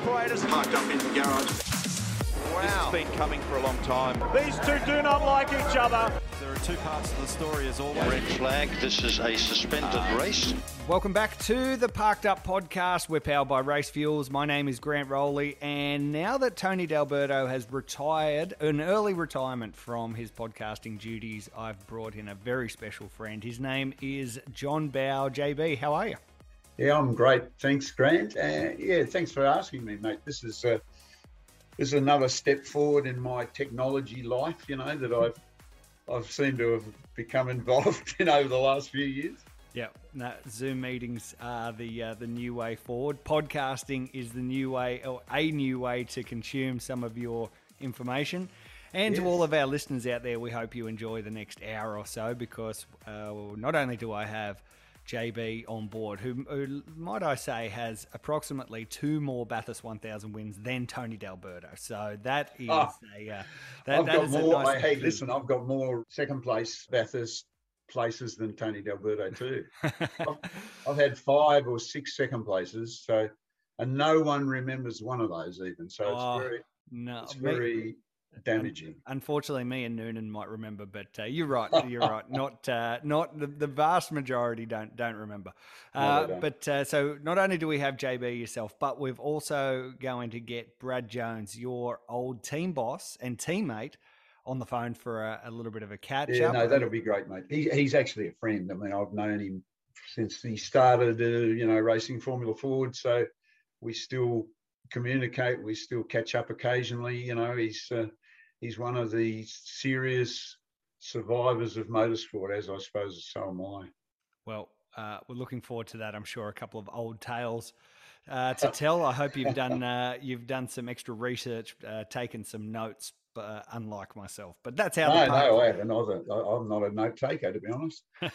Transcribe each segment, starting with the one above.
operators. Parked up in the garage. Wow. This has been coming for a long time. These two do not like each other. There are two parts of the story as always. Red flag, this is a suspended uh, race. Welcome back to the Parked Up podcast. We're powered by Race Fuels. My name is Grant Rowley, and now that Tony D'Alberto has retired, an early retirement from his podcasting duties, I've brought in a very special friend. His name is John Bowe. JB, how are you? Yeah, I'm great. Thanks, Grant. Uh, yeah, thanks for asking me, mate. This is uh, this is another step forward in my technology life. You know that I've I've seemed to have become involved in over the last few years. Yeah, no, Zoom meetings are the uh, the new way forward. Podcasting is the new way, or a new way to consume some of your information. And yes. to all of our listeners out there, we hope you enjoy the next hour or so because uh, not only do I have JB on board, who, who, might I say has approximately two more Bathurst 1000 wins than Tony D'Alberto. So that is oh, a uh, that, I've that got more. Nice hey, listen, I've got more second place Bathurst places than Tony D'Alberto too. I've, I've, had five or six second places, so and no one remembers one of those even. So oh, it's very no, it's very damaging. Unfortunately, me and Noonan might remember, but uh, you're right. You're right. Not uh, not the, the vast majority don't don't remember. Uh, no, don't. But uh, so not only do we have JB yourself, but we've also going to get Brad Jones, your old team boss and teammate. On the phone for a, a little bit of a catch yeah, up. no, that'll be great, mate. He, he's actually a friend. I mean, I've known him since he started, uh, you know, racing Formula Ford. So we still communicate. We still catch up occasionally. You know, he's uh, he's one of the serious survivors of motorsport, as I suppose so am I. Well, uh, we're looking forward to that. I'm sure a couple of old tales uh, to tell. I hope you've done uh, you've done some extra research, uh, taken some notes uh, unlike myself. But that's how. No, no, I haven't. I'm not a note taker, to be honest. I'm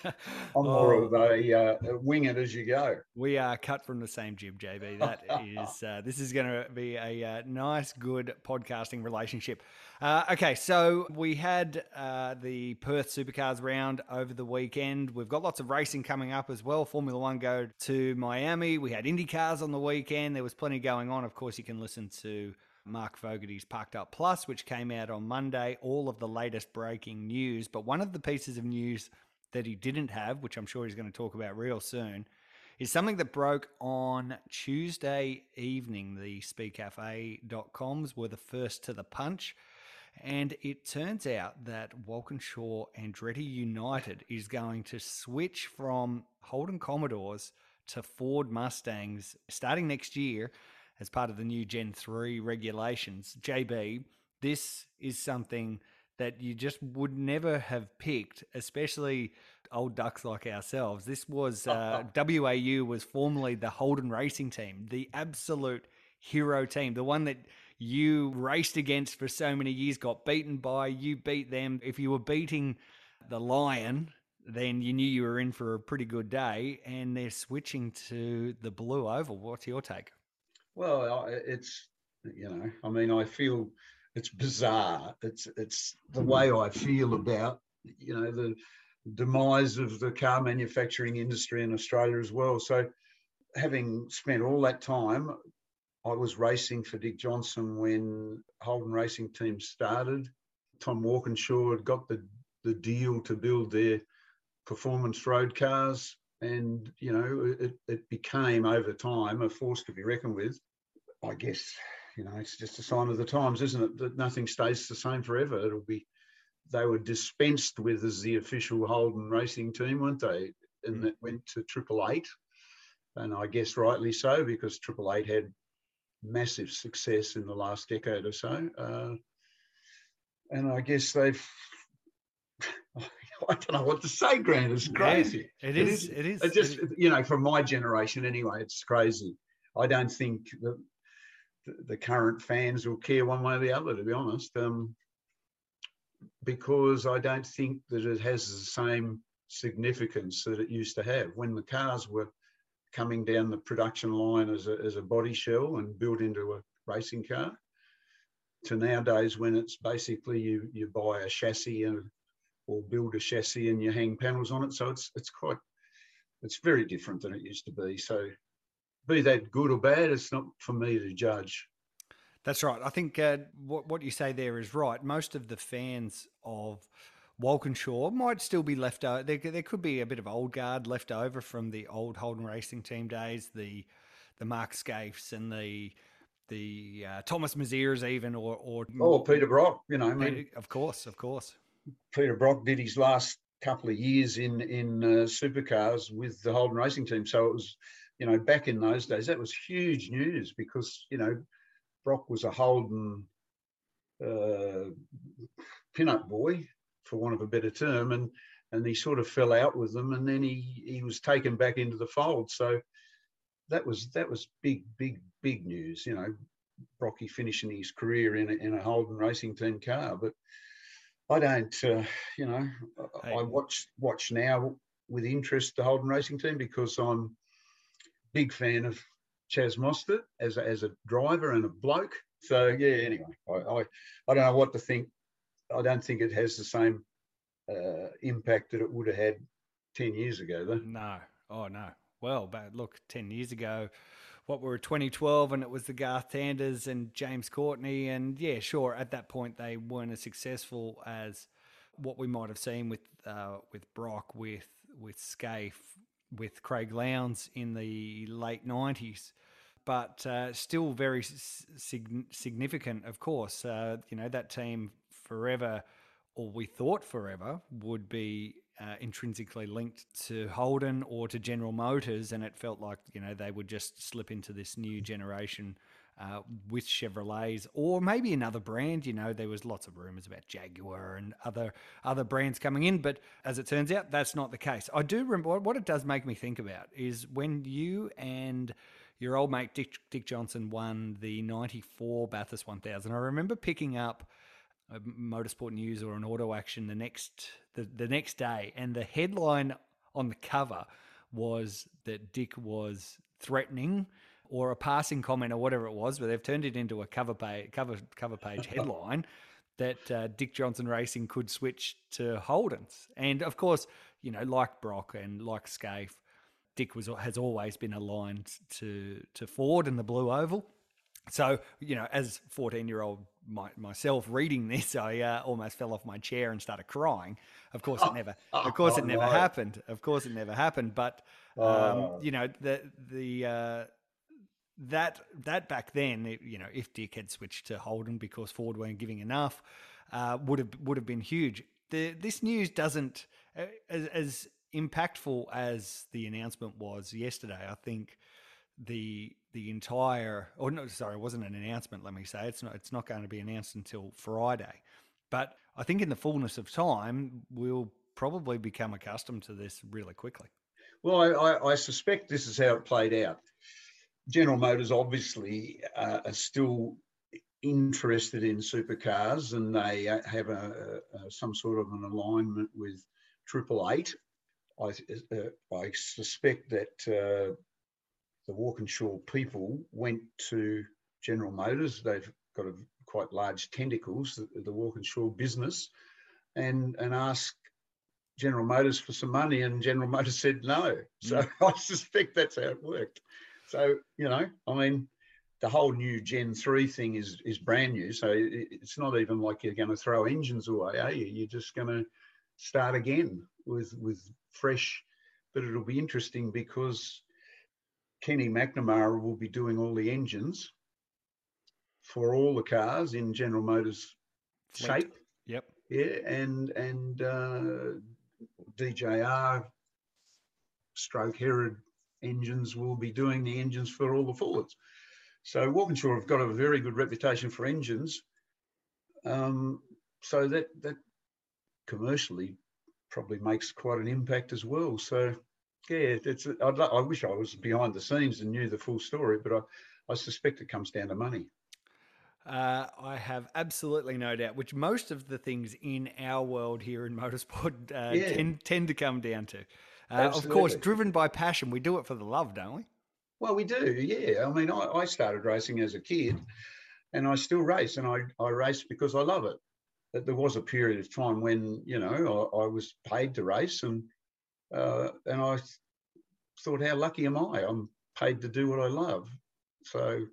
more oh. of a, uh, wing it as you go. We are cut from the same jib, JB. That is. Uh, this is going to be a uh, nice, good podcasting relationship. Uh, okay, so we had uh, the Perth Supercars round over the weekend. We've got lots of racing coming up as well. Formula One go to Miami. We had Indy cars on the weekend. There was plenty going on. Of course, you can listen to Mark Fogarty's Parked Up Plus, which came out on Monday, all of the latest breaking news. But one of the pieces of news that he didn't have, which I'm sure he's going to talk about real soon, is something that broke on Tuesday evening. The speedcafe.coms were the first to the punch. And it turns out that Walkinshaw Andretti United is going to switch from Holden Commodores to Ford Mustangs starting next year as part of the new Gen 3 regulations. JB, this is something that you just would never have picked, especially old ducks like ourselves. This was uh, WAU was formerly the Holden Racing Team, the absolute hero team, the one that you raced against for so many years, got beaten by, you beat them. If you were beating the Lion, then you knew you were in for a pretty good day, and they're switching to the Blue Oval. What's your take? Well, it's you know, I mean, I feel it's bizarre. It's it's the hmm. way I feel about you know the demise of the car manufacturing industry in Australia as well. So, having spent all that time, I was racing for Dick Johnson when Holden Racing Team started. Tom Walkinshaw had got the the deal to build their performance road cars and you know it, it became over time a force to be reckoned with i guess you know it's just a sign of the times isn't it? That nothing stays the same forever. It'll be they were dispensed with as the official holden racing team weren't they and mm. it went to triple eight? And i guess rightly so because triple eight had massive success in the last decade or so. Uh, and i guess they've I don't know what to say, Grant. It's crazy. Yeah, it, is, it is. It just, you know, from my generation anyway, it's crazy. I don't think the, the current fans will care one way or the other, to be honest, um, because I don't think that it has the same significance that it used to have when the cars were coming down the production line as a, as a body shell and built into a racing car to nowadays when it's basically you you buy a chassis and or build a chassis and you hang panels on it. So it's it's quite it's very different than it used to be. So be that good or bad, it's not for me to judge. That's right. I think uh, what what you say there is right. Most of the fans of Walkinshaw might still be left over. There, there could be a bit of old guard left over from the old Holden Racing Team days, the the Mark Skaifes and the the uh, Tomas Mezeras even, or or oh Peter Brock. You know, I mean, of course, of course. Peter Brock did his last couple of years in in uh, supercars with the Holden Racing Team, so it was, you know, back in those days that was huge news because you know Brock was a Holden uh, pin-up boy, for want of a better term, and and he sort of fell out with them, and then he he was taken back into the fold. So that was that was big, big, big news. You know, Brocky finishing his career in a, in a Holden Racing Team car, but I don't. Uh, you know, hey. I watch watch now with interest the Holden Racing Team because I'm big fan of Chaz Mostert as a, as a driver and a bloke. So yeah, anyway, I, I, I don't know what to think. I don't think it has the same uh, impact that it would have had ten years ago. Though. No, oh no. Well, but look, ten years ago, what were 2012, and it was the Garth Tanders and James Courtney, and yeah, sure, at that point they weren't as successful as what we might have seen with uh, with Brock, with with Skaife, with Craig Lowndes in the late 90s, but uh, still very sig- significant, of course. Uh, you know, that team forever, or we thought forever, would be uh, intrinsically linked to Holden or to General Motors, and it felt like, you know, they would just slip into this new generation. Uh, with Chevrolets or maybe another brand. You know, there was lots of rumors about Jaguar and other other brands coming in, but as it turns out, that's not the case. I do remember what it does make me think about is when you and your old mate Dick, Dick Johnson won the 94 Bathurst 1000. I remember picking up a motorsport news or an auto action the next the, the next day and the headline on the cover was that Dick was threatening or a passing comment or whatever it was, but they've turned it into a cover page cover cover page headline that uh, Dick Johnson Racing could switch to Holden's. And of course, you know, like Brock and like Skaife, Dick was has always been aligned to to Ford and the Blue Oval. So you know, as fourteen year old my, myself reading this, I uh, almost fell off my chair and started crying. Of course, it never. Of course, oh, it never no. happened. Of course, it never happened. But um, oh. you know, the the uh, that that back then, you know, if Dick had switched to Holden because Ford weren't giving enough, uh, would have would have been huge. The, this news doesn't as, as impactful as the announcement was yesterday. I think the the entire or no sorry it wasn't an announcement let me say. It's not it's not going to be announced until friday. But i think in the fullness of time we'll probably become accustomed to this really quickly. Well i, I suspect this is how it played out. General motors obviously uh, are still interested in supercars and they uh, have a, a, some sort of an alignment with triple eight. I, uh, I suspect that uh, the Walkinshaw people went to General Motors. They've got a quite large tentacles, the, the Walkinshaw business, and and asked General Motors for some money, and General Motors said no. So mm. I suspect that's how it worked. So you know, I mean, the whole new Gen three thing is is brand new. So it, it's not even like you're going to throw engines away, are you? You're just going to start again with with fresh. But it'll be interesting because Kenny McNamara will be doing all the engines for all the cars in General Motors Fleet. shape. Yep. Yeah, and and uh, DJR stroke Herrod engines will be doing the engines for all the Fords. So Walkinshaw have got a very good reputation for engines. Um, so that that commercially probably makes quite an impact as well. So yeah, it's. I'd, I wish I was behind the scenes and knew the full story, but I, I suspect it comes down to money. Uh, I have absolutely no doubt, which most of the things in our world here in motorsport uh, yeah. tend, tend to come down to. Uh, of course, driven by passion, we do it for the love, don't we? Well, we do, yeah. I mean, I, I started racing as a kid and I still race and I, I race because I love it. But there was a period of time when, you know, I, I was paid to race and uh, and I thought, how lucky am I? I'm paid to do what I love. So,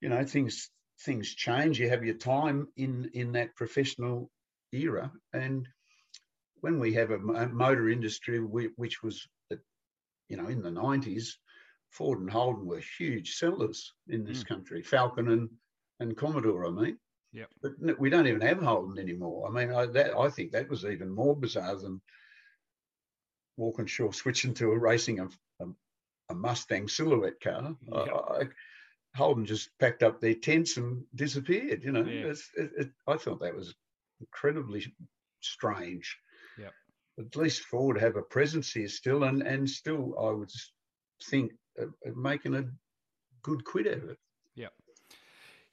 you know, things things change. You have your time in in that professional era, and when we have a motor industry which was, you know, in the nineties, Ford and Holden were huge sellers in this mm. country. Falcon and and Commodore, I mean. Yep. But we don't even have Holden anymore. I mean, I, that, I think that was even more bizarre than Walkinshaw switching to a racing a, a, a Mustang silhouette car. Yep. I, Holden just packed up their tents and disappeared. You know, yeah. it, it, I thought that was incredibly strange. Yeah. At least Ford have a presence here still, and and still, I would think uh, making a good quid out of it. Yeah.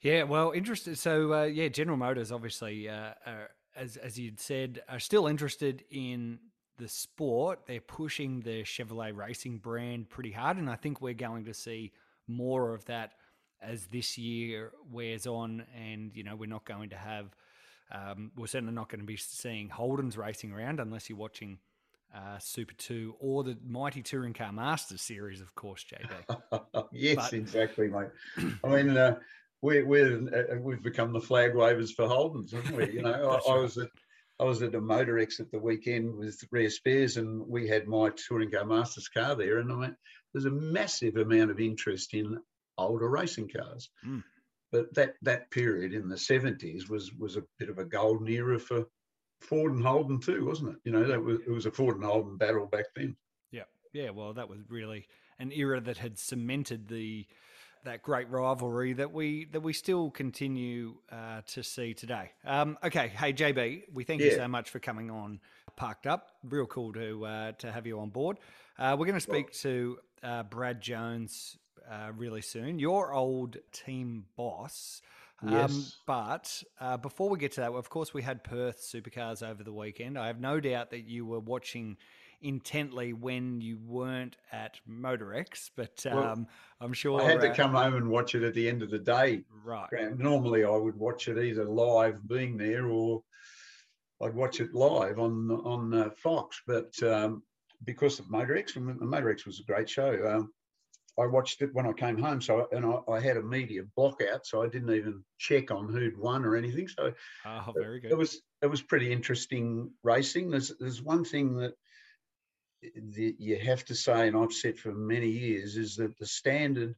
Yeah. Well, interesting. So, uh, yeah, General Motors obviously, uh, are, as as you'd said, are still interested in the sport. They're pushing the Chevrolet racing brand pretty hard, and I think we're going to see more of that as this year wears on, and you know we're not going to have, um, we're certainly not going to be seeing Holden's racing around unless you're watching uh, Super Two or the Mighty Touring Car Masters series, of course, JB. yes, but, exactly, mate. I mean, uh, we're, we're uh, we've become the flag wavers for Holden's, haven't we? You know, I, I, was I was at a Motorex at the weekend with Rare Spares, and we had my Touring Car Masters car there, and I went, there's a massive amount of interest in older racing cars. Mm. But that that period in the 70s was was a bit of a golden era for Ford and Holden too, wasn't it? You know, that was it was a Ford and Holden battle back then. Yeah, yeah. Well, that was really an era that had cemented the that great rivalry that we that we still continue uh, to see today. Um, okay, hey JB, we thank yeah. you so much for coming on. Parked up, real cool to uh, to have you on board. Uh, we're going to speak to uh, Brad Jones uh, really soon. Your old team boss. Um, yes. Um, but uh, before we get to that, of course, we had Perth Supercars over the weekend. I have no doubt that you were watching intently when you weren't at Motorex, but um, well, I'm sure I had to uh, come home and watch it at the end of the day. Right. Normally, I would watch it either live, being there, or I'd watch it live on on uh, Fox. But um, because of Motorex, and Motorex was a great show. Um, I watched it when I came home. So, and I, I, had a media block out, so I didn't even check on who'd won or anything. So, oh, very good. It was it was pretty interesting racing. There's there's one thing that the, you have to say, and I've said for many years, is that the standard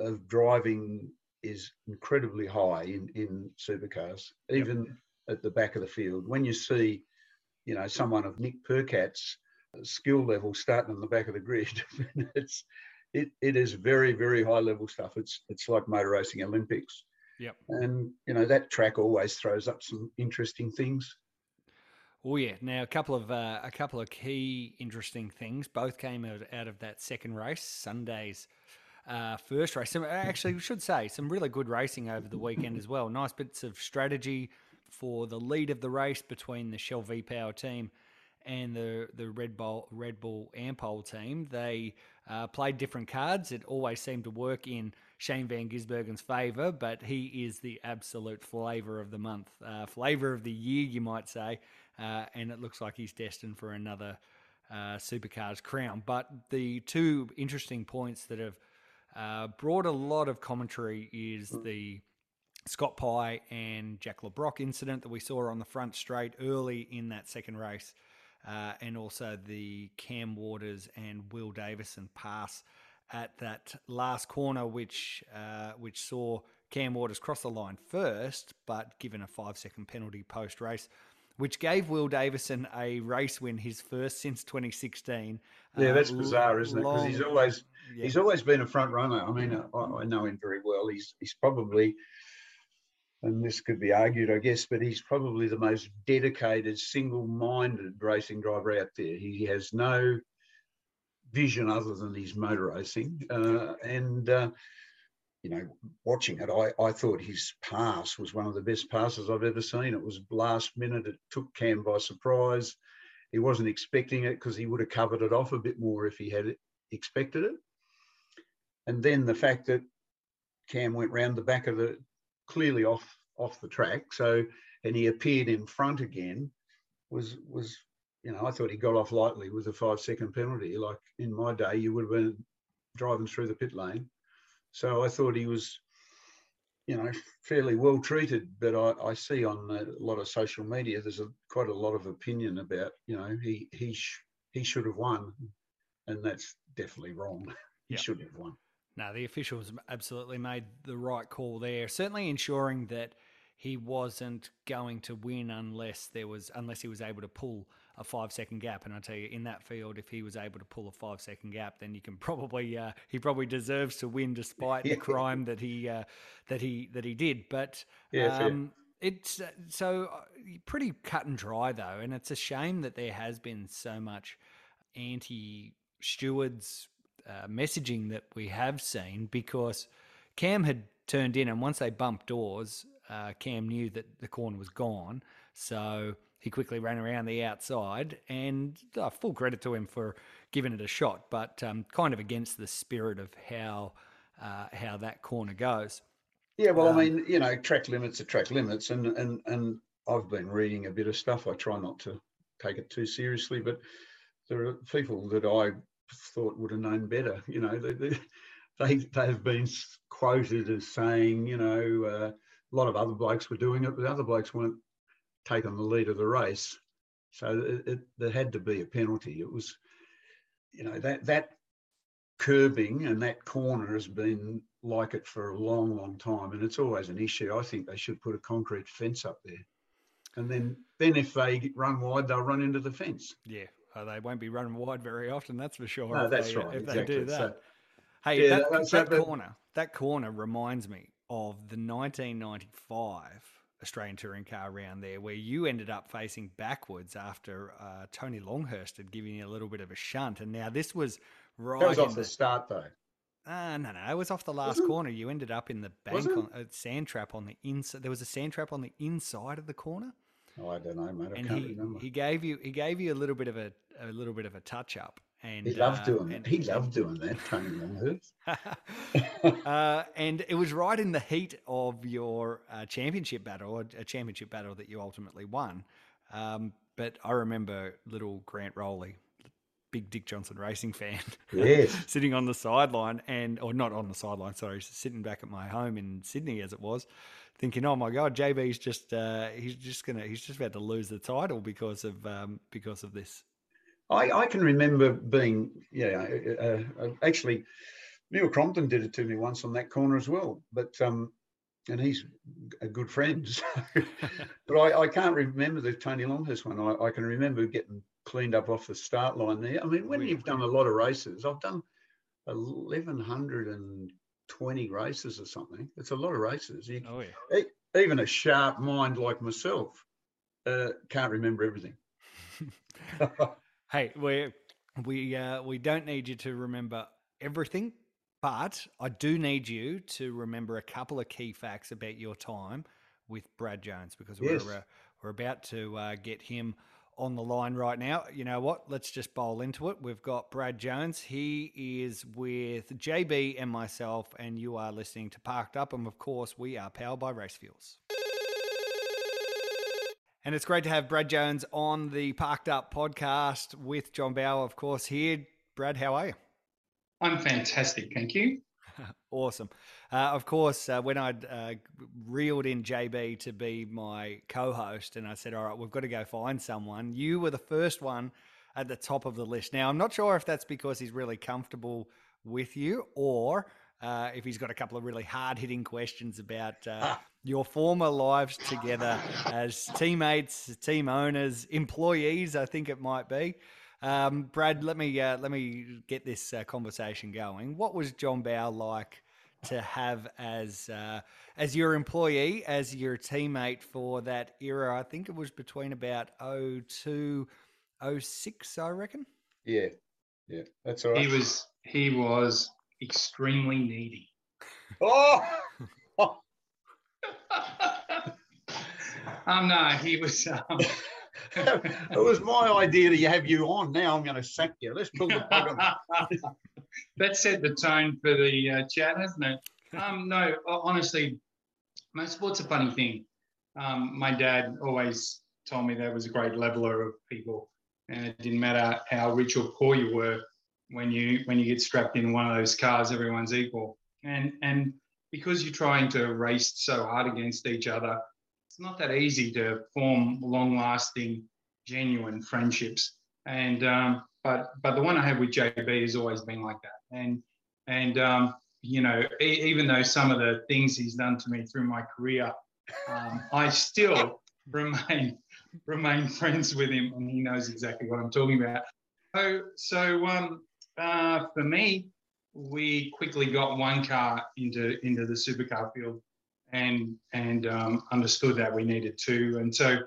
of driving is incredibly high in in supercars, even yep. at the back of the field. When you see, you know, someone of Nick Percat's skill level starting on the back of the grid, it's it, it is very very high level stuff. It's it's like motor racing Olympics. Yep. And you know that track always throws up some interesting things. Oh yeah. Now a couple of uh, a couple of key interesting things. Both came out, out of that second race, Sunday's uh, first race. Some, actually, we should say some really good racing over the weekend as well. Nice bits of strategy for the lead of the race between the Shell V Power team and the the Red Bull Red Bull Ampol team. They uh, played different cards. It always seemed to work in Shane Van Gisbergen's favour, but he is the absolute flavour of the month, uh, flavour of the year, you might say. Uh, and it looks like he's destined for another uh, Supercars crown. But the two interesting points that have uh, brought a lot of commentary is the Scott Pye and Jack Le Brocq incident that we saw on the front straight early in that second race uh, and also the Cam Waters and Will Davison pass at that last corner, which uh, which saw Cam Waters cross the line first, but given a five second penalty post race, which gave Will Davison a race win, his first since 2016. Yeah, that's uh, bizarre, isn't it? Because he's always yeah. he's always been a front runner. I mean, I, I know him very well. He's he's probably and this could be argued, I guess, but he's probably the most dedicated, single-minded racing driver out there. He has no vision other than his motor racing, uh, and uh, you know, watching it, I, I thought his pass was one of the best passes I've ever seen. It was last minute. It took Cam by surprise. He wasn't expecting it because he would have covered it off a bit more if he had expected it. And then the fact that Cam went round the back of the clearly off off the track. So and he appeared in front again was was you know I thought he got off lightly with a five second penalty. Like in my day, you would have been driving through the pit lane. So I thought he was, you know, fairly well treated. But I, I see on a lot of social media there's a, quite a lot of opinion about, you know, he he sh- he should have won, and that's definitely wrong. He Yep. should have won. No, the officials absolutely made the right call there. Certainly ensuring that he wasn't going to win unless there was unless he was able to pull a five second gap. And I tell you, in that field, if he was able to pull a five second gap, then you can probably uh, he probably deserves to win despite the crime that he uh, that he that he did. But Yeah, um, it's uh, so uh, pretty cut and dry though, and it's a shame that there has been so much anti stewards uh, messaging that we have seen because Cam had turned in, and once they bumped doors, uh, Cam knew that the corner was gone, so he quickly ran around the outside. And uh, full credit to him for giving it a shot, but um, kind of against the spirit of how uh, how that corner goes. Yeah, well, Um, I mean, you know, track limits are track limits, and and and I've been reading a bit of stuff. I try not to take it too seriously, but there are people that I thought would have known better. You know, they they they they've been quoted as saying, you know, uh, a lot of other blokes were doing it, but other blokes weren't taking the lead of the race. So it, it there had to be a penalty. It was, you know, that that curbing and that corner has been like it for a long, long time, and it's always an issue. I think they should put a concrete fence up there, and then then if they run wide, they'll run into the fence. Yeah, uh, they won't be running wide very often, that's for sure. No, if that's they, right, If exactly. they do that. So- Hey, Yeah, that, that's- that that- corner, that corner reminds me of the 1995 Australian touring car round there, where you ended up facing backwards after uh, Tony Longhurst had given you a little bit of a shunt, and now this was right. That was off the the- start, though. Ah, no, no, it was off the last corner. You ended up in the bank on a sand trap on the inside. There was a sand trap on the inside of the corner, Oh, I don't know, mate. I and can't he, remember. he gave you he gave you a little bit of a a little bit of a touch up. And He loved uh, doing and- that. He loved doing that, Tony Longhurst. uh, and it was right in the heat of your uh, championship battle, or a championship battle that you ultimately won. Um, but I remember little Grant Rowley, big Dick Johnson racing fan, Yes. sitting on the sideline and, or not on the sideline, sorry, sitting back at my home in Sydney as it was, thinking, "Oh my God, JB's just uh, he's just gonna he's just about to lose the title because of um, because of this." I, I can remember being, yeah, uh, uh, actually, Neil Crompton did it to me once on that corner as well. But um, and he's a good friend. so- but I, I can't remember the Tony Longhurst one. I, I can remember getting cleaned up off the start line there. I mean, when you've done a lot of races, I've done eleven hundred and twenty races or something. It's a lot of races. You, Oh yeah. even a sharp mind like myself uh, can't remember everything. Hey, we we uh, we don't need you to remember everything, but I do need you to remember a couple of key facts about your time with Brad Jones because Yes. we're uh, we're about to uh, get him on the line right now. You know what? Let's just bowl into it. We've got Brad Jones. He is with JB and myself, and you are listening to Parked Up, and of course, we are powered by Race Fuels. And it's great to have Brad Jones on the Parked Up podcast with John Bowe, of course, here. Brad, how are you? I'm fantastic, thank you. Awesome. Uh, of course, uh, when I'd uh, reeled in JB to be my co host, and I said, All right, we've got to go find someone, you were the first one at the top of the list. Now, I'm not sure if that's because he's really comfortable with you or uh, if he's got a couple of really hard hitting questions about uh, your former lives together as teammates, team owners, employees, I think it might be. Um, Brad, let me uh, let me get this uh, conversation going. What was John Bowe like to have as uh, as your employee, as your teammate for that era? I think it was between about 02, 06, I reckon. Yeah, yeah, that's all right. He was he was extremely needy. Oh, um, no, he was. Um, it was my idea to have you on. Now I'm going to sack you. Let's pull the plug on. that set the tone for the uh, chat, hasn't it? Um, no, honestly, my sport's a funny thing. Um, my dad always told me there was a great leveler of people, and it didn't matter how rich or poor you were. When you when you get strapped in one of those cars, everyone's equal. And and because you're trying to race so hard against each other, it's not that easy to form long-lasting, genuine friendships. And um, but but the one I have with JB has always been like that. And and um, you know, e- even though some of the things he's done to me through my career, um, I still remain remain friends with him, and he knows exactly what I'm talking about. So so um, uh, for me, we quickly got one car into into the supercar field, and and um, understood that we needed two. And so,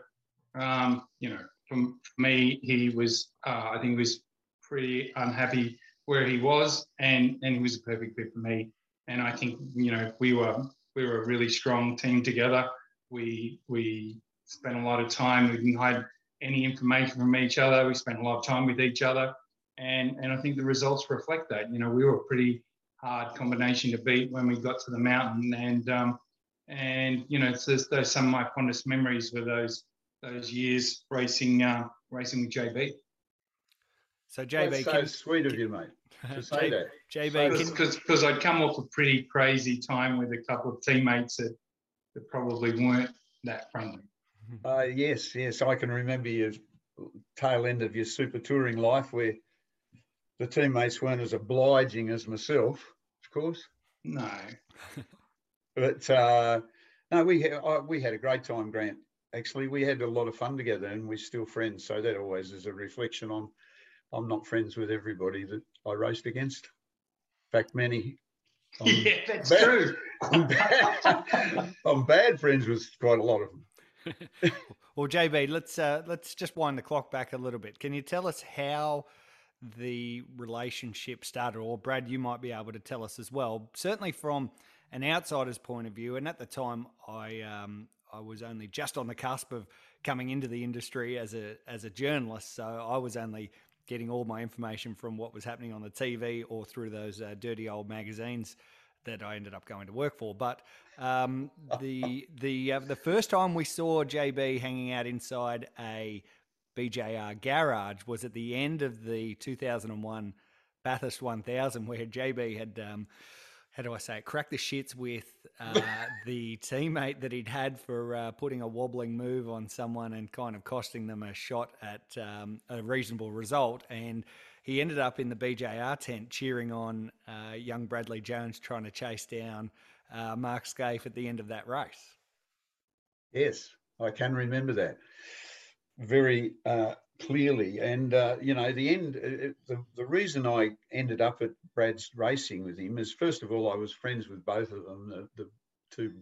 um, you know, from for me, he was uh, I think he was pretty unhappy where he was, and and he was a perfect fit for me. And I think you know we were we were a really strong team together. We we spent a lot of time. We didn't hide any information from each other. We spent a lot of time with each other and and I think the results reflect that. You know, we were a pretty hard combination to beat when we got to the mountain, and um, and you know, it's just those some of my fondest memories were those those years racing uh, racing with JB. So JB, That's so can, sweet of you, mate, to say that. JB, can, Because because I'd come off a pretty crazy time with a couple of teammates that, that probably weren't that friendly. Uh, yes, yes, I can remember your tail end of your super touring life where the teammates weren't as obliging as myself, of course. No, But uh, no, we had, I, we had a great time, Grant. Actually, we had a lot of fun together, and we're still friends. So that always is a reflection on. I'm not friends with everybody that I raced against. In fact, many. I'm yeah, that's bad. true. I'm bad, I'm bad friends with quite a lot of them. well, JB, let's uh, let's just wind the clock back a little bit. Can you tell us how the relationship started, or Brad, you might be able to tell us as well. Certainly from an outsider's point of view, and at the time, I um, I was only just on the cusp of coming into the industry as a as a journalist, so I was only getting all my information from what was happening on the TV or through those uh, dirty old magazines that I ended up going to work for. But um, the the uh, the first time we saw JB hanging out inside a BJR garage was at the end of the 2001 Bathurst 1000, where JB had, um, how do I say it, cracked the shits with uh, the teammate that he'd had for uh, putting a wobbling move on someone and kind of costing them a shot at um, a reasonable result. And he ended up in the BJR tent cheering on uh, young Bradley Jones trying to chase down uh, Mark Skaife at the end of that race. Yes, I can remember that very uh, clearly. And, uh, you know, the end, uh, the, the reason I ended up at Brad's racing with him is, first of all, I was friends with both of them, the, the two,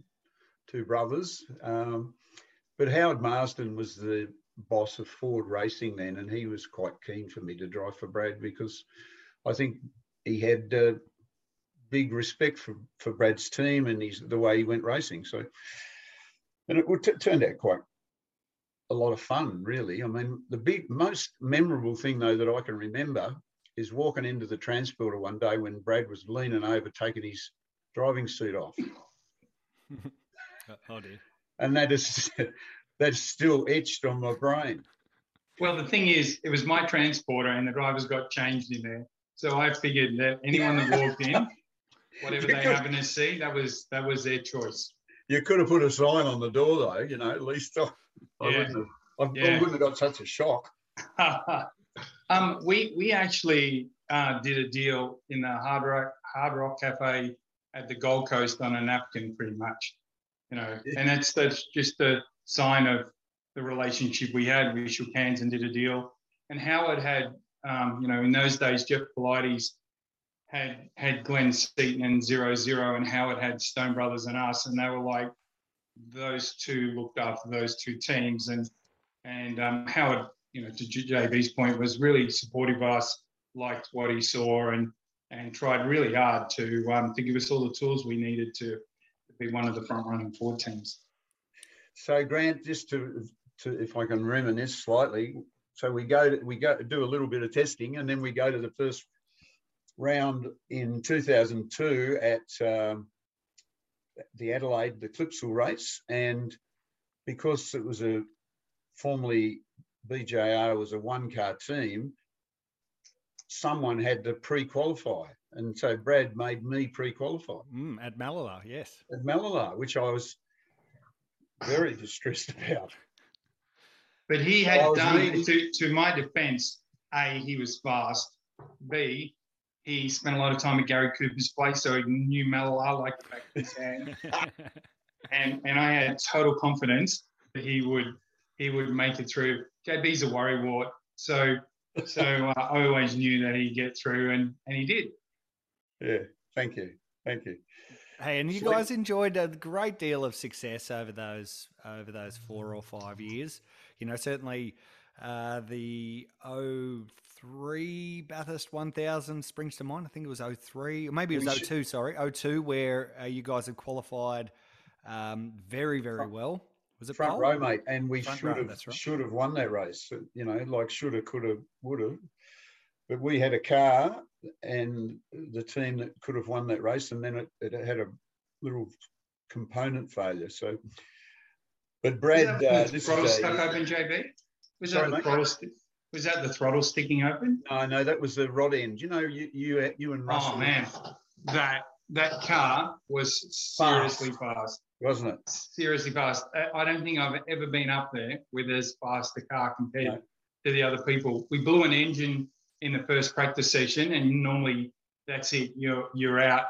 two brothers. Um, but Howard Marsden was the boss of Ford Racing then, and he was quite keen for me to drive for Brad because I think he had uh, big respect for, for Brad's team and his, the way he went racing. So, and it t- turned out quite a lot of fun, really. I mean, the big, most memorable thing though that I can remember is walking into the transporter one day when Brad was leaning over, taking his driving suit off. oh dear. And that is that's still etched on my brain. Well, the thing is, it was my transporter, and the drivers got changed in there. So I figured that anyone that walked in, whatever they happen to see, that was that was their choice. You could have put a sign on the door, though. You know, at least I, Yeah. wouldn't, have, I, Yeah. I wouldn't have got such a shock. um, we we actually uh, did a deal in the Hard Rock Hard Rock Cafe at the Gold Coast on a napkin, pretty much. You know, and that's that's just a sign of the relationship we had. We shook hands and did a deal. And Howard had, um, you know, in those days, Geoff Polites had had Glenn Seton and Zero Zero, and Howard had Stone Brothers and us, and they were like those two looked after those two teams, and and um, Howard, you know, to JB's point, was really supportive of us, liked what he saw, and and tried really hard to um, to give us all the tools we needed to, to be one of the front running Ford teams. So Grant, just to, to if I can reminisce slightly, so we go to, we go do a little bit of testing, and then we go to the first round in 2002 at um, the Adelaide, the Clipsal race, and because it was a formerly BJR was a one car team, someone had to pre-qualify, and so Brad made me pre-qualify mm, at Mallala. Yes, at Mallala, which I was very distressed about. But he had done, to, to my defense, A, he was fast. B, he spent a lot of time at Gary Cooper's place, so he knew Mallala like the back of his hand. and and I had total confidence that he would he would make it through. JB's a worrywart, so so uh, I always knew that he'd get through, and and he did. Yeah, thank you, thank you. Hey, and you Sweet. guys enjoyed a great deal of success over those over those four or five years. You know, certainly uh, the 03 Bathurst 1000 springs to mind. I think it was 03, or maybe it was 02, sorry, 02, where uh, you guys had qualified um, very, very well. Was it front pole? row, mate? And we front should row, have right. should have won that race. You know, like should have, could have, would have. But we had a car and the team that could have won that race, and then it, it had a little component failure. So, but Brad, uh, this throttle is a, stuck open, JB. Was sorry, that the throttle? Was that the throttle sticking open? No, no, that was the rod end. You know, you you you and Russell. Oh man, that that car was seriously fast, fast wasn't it? Seriously fast. I don't think I've ever been up there with as fast a car compared no. to the other people. We blew an engine in the first practice session, and normally that's it. You're you're out.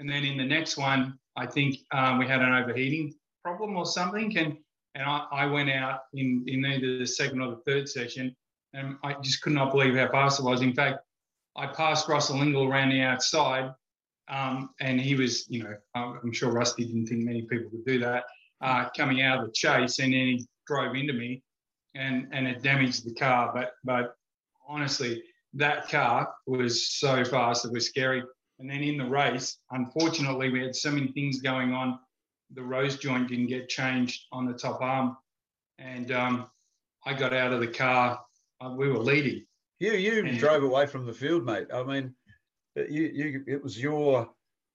And then in the next one, I think um, we had an overheating problem or something, and and I, I went out in in either the second or the third session, and I just could not believe how fast it was. In fact, I passed Russell Ingall around the outside, um, and he was, you know, I'm sure Rusty didn't think many people would do that, uh, coming out of the chase, and then he drove into me, and and it damaged the car. But but honestly, that car was so fast it was scary. And then in the race, unfortunately, we had so many things going on. The rose joint didn't get changed on the top arm, and um, I got out of the car. Uh, we were leading. You you and, drove away from the field, mate. I mean, you you it was your.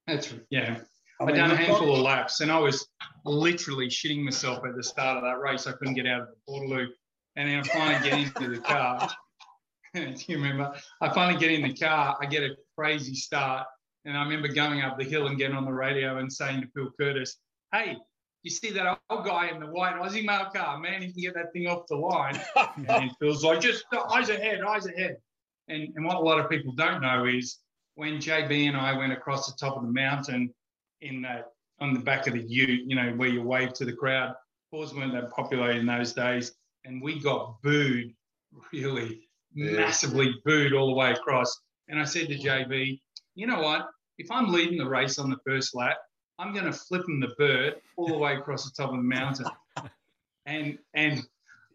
That's yeah. I I'd done a handful of laps, and I was literally shitting myself at the start of that race. I couldn't get out of the Portaloo, and then I finally get into the car. Do you remember? I finally get in the car. I get a crazy start. And I remember going up the hill and getting on the radio and saying to Phil Curtis, hey, you see that old guy in the white Aussie mail car, man, he can get that thing off the line. and Phil's like, just eyes ahead, eyes ahead. And, and what a lot of people don't know is when JB and I went across the top of the mountain in that on the back of the ute, you know, where you wave to the crowd, Fords weren't that popular in those days. And we got booed really yeah. massively booed all the way across. And I said to JB, you know what? If I'm leading the race on the first lap, I'm going to flip him the bird all the way across the top of the mountain. and and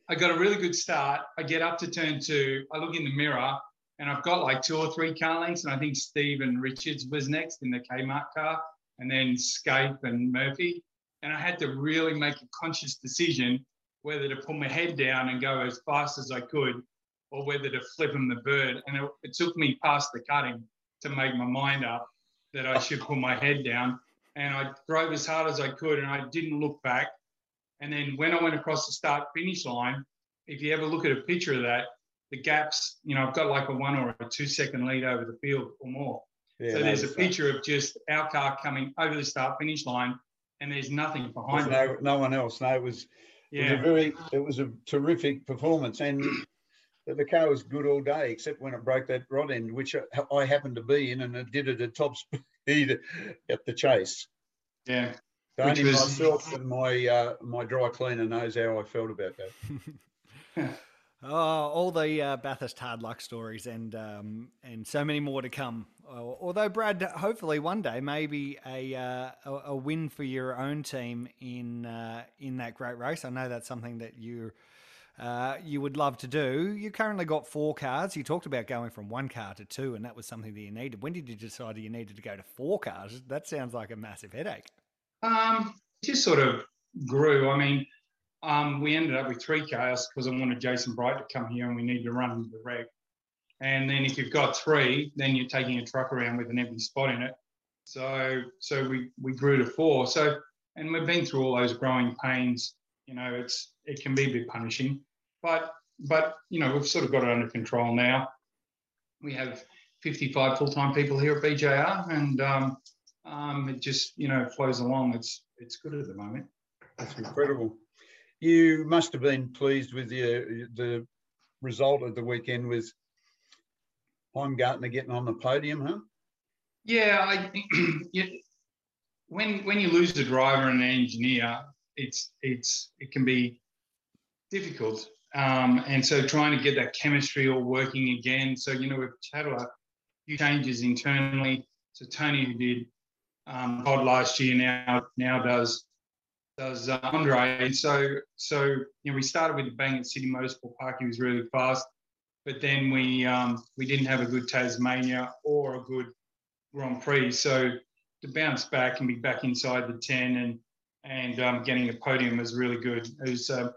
I got a really good start. I get up to turn two. I look in the mirror and I've got like two or three car lengths. And I think Steven Richards was next in the Kmart car, and then Skaife and Murphy. And I had to really make a conscious decision whether to put my head down and go as fast as I could or whether to flip him the bird. And it, it took me past the cutting to make my mind up that I should put my head down. And I drove as hard as I could and I didn't look back. And then when I went across the start finish line, if you ever look at a picture of that, the gaps, you know, I've got like a one or a two second lead over the field or more. Yeah, so there's a picture of just our car coming over the start finish line and there's nothing behind there's it. No, no one else. No, it was, yeah. it was a very, it was a terrific performance. And the car was good all day, except when it broke that rod end, which I happened to be in, and it did it at top speed at the chase. Yeah. Only was... myself and my uh, my dry cleaner knows how I felt about that. oh, all the uh, Bathurst hard luck stories, and um, and so many more to come. Although Brad, hopefully one day, maybe a, uh, a, a win for your own team in uh, in that great race. I know that's something that you're uh, you would love to do. You currently got four cars. You talked about going from one car to two, and that was something that you needed. When did you decide you needed to go to four cars? That sounds like a massive headache. Um, just sort of grew. I mean, um, we ended up with three cars because I wanted Jason Bright to come here and we needed to run the reg. And then if you've got three, then you're taking a truck around with an empty spot in it. So so we we grew to four. So and we've been through all those growing pains you know, it's it can be a bit punishing, but but you know we've sort of got it under control now. we have 55 full-time people here at BJR, and um, um, it just you know flows along. It's it's good at the moment. That's incredible. You must have been pleased with the the result of the weekend with Heimgartner getting on the podium, huh? Yeah, I think when when you lose a driver and an engineer, it's it's it can be difficult. Um, and so trying to get that chemistry all working again. So you know had a few changes internally. So Tony, who did um, Todd last year, now now does does uh, Andre. And so so you know we started with the bang at Sydney Motorsport Park. He was really fast, but then we um, we didn't have a good Tasmania or a good Grand Prix. So to bounce back and be back inside the ten and and um, getting a podium was really good. It was a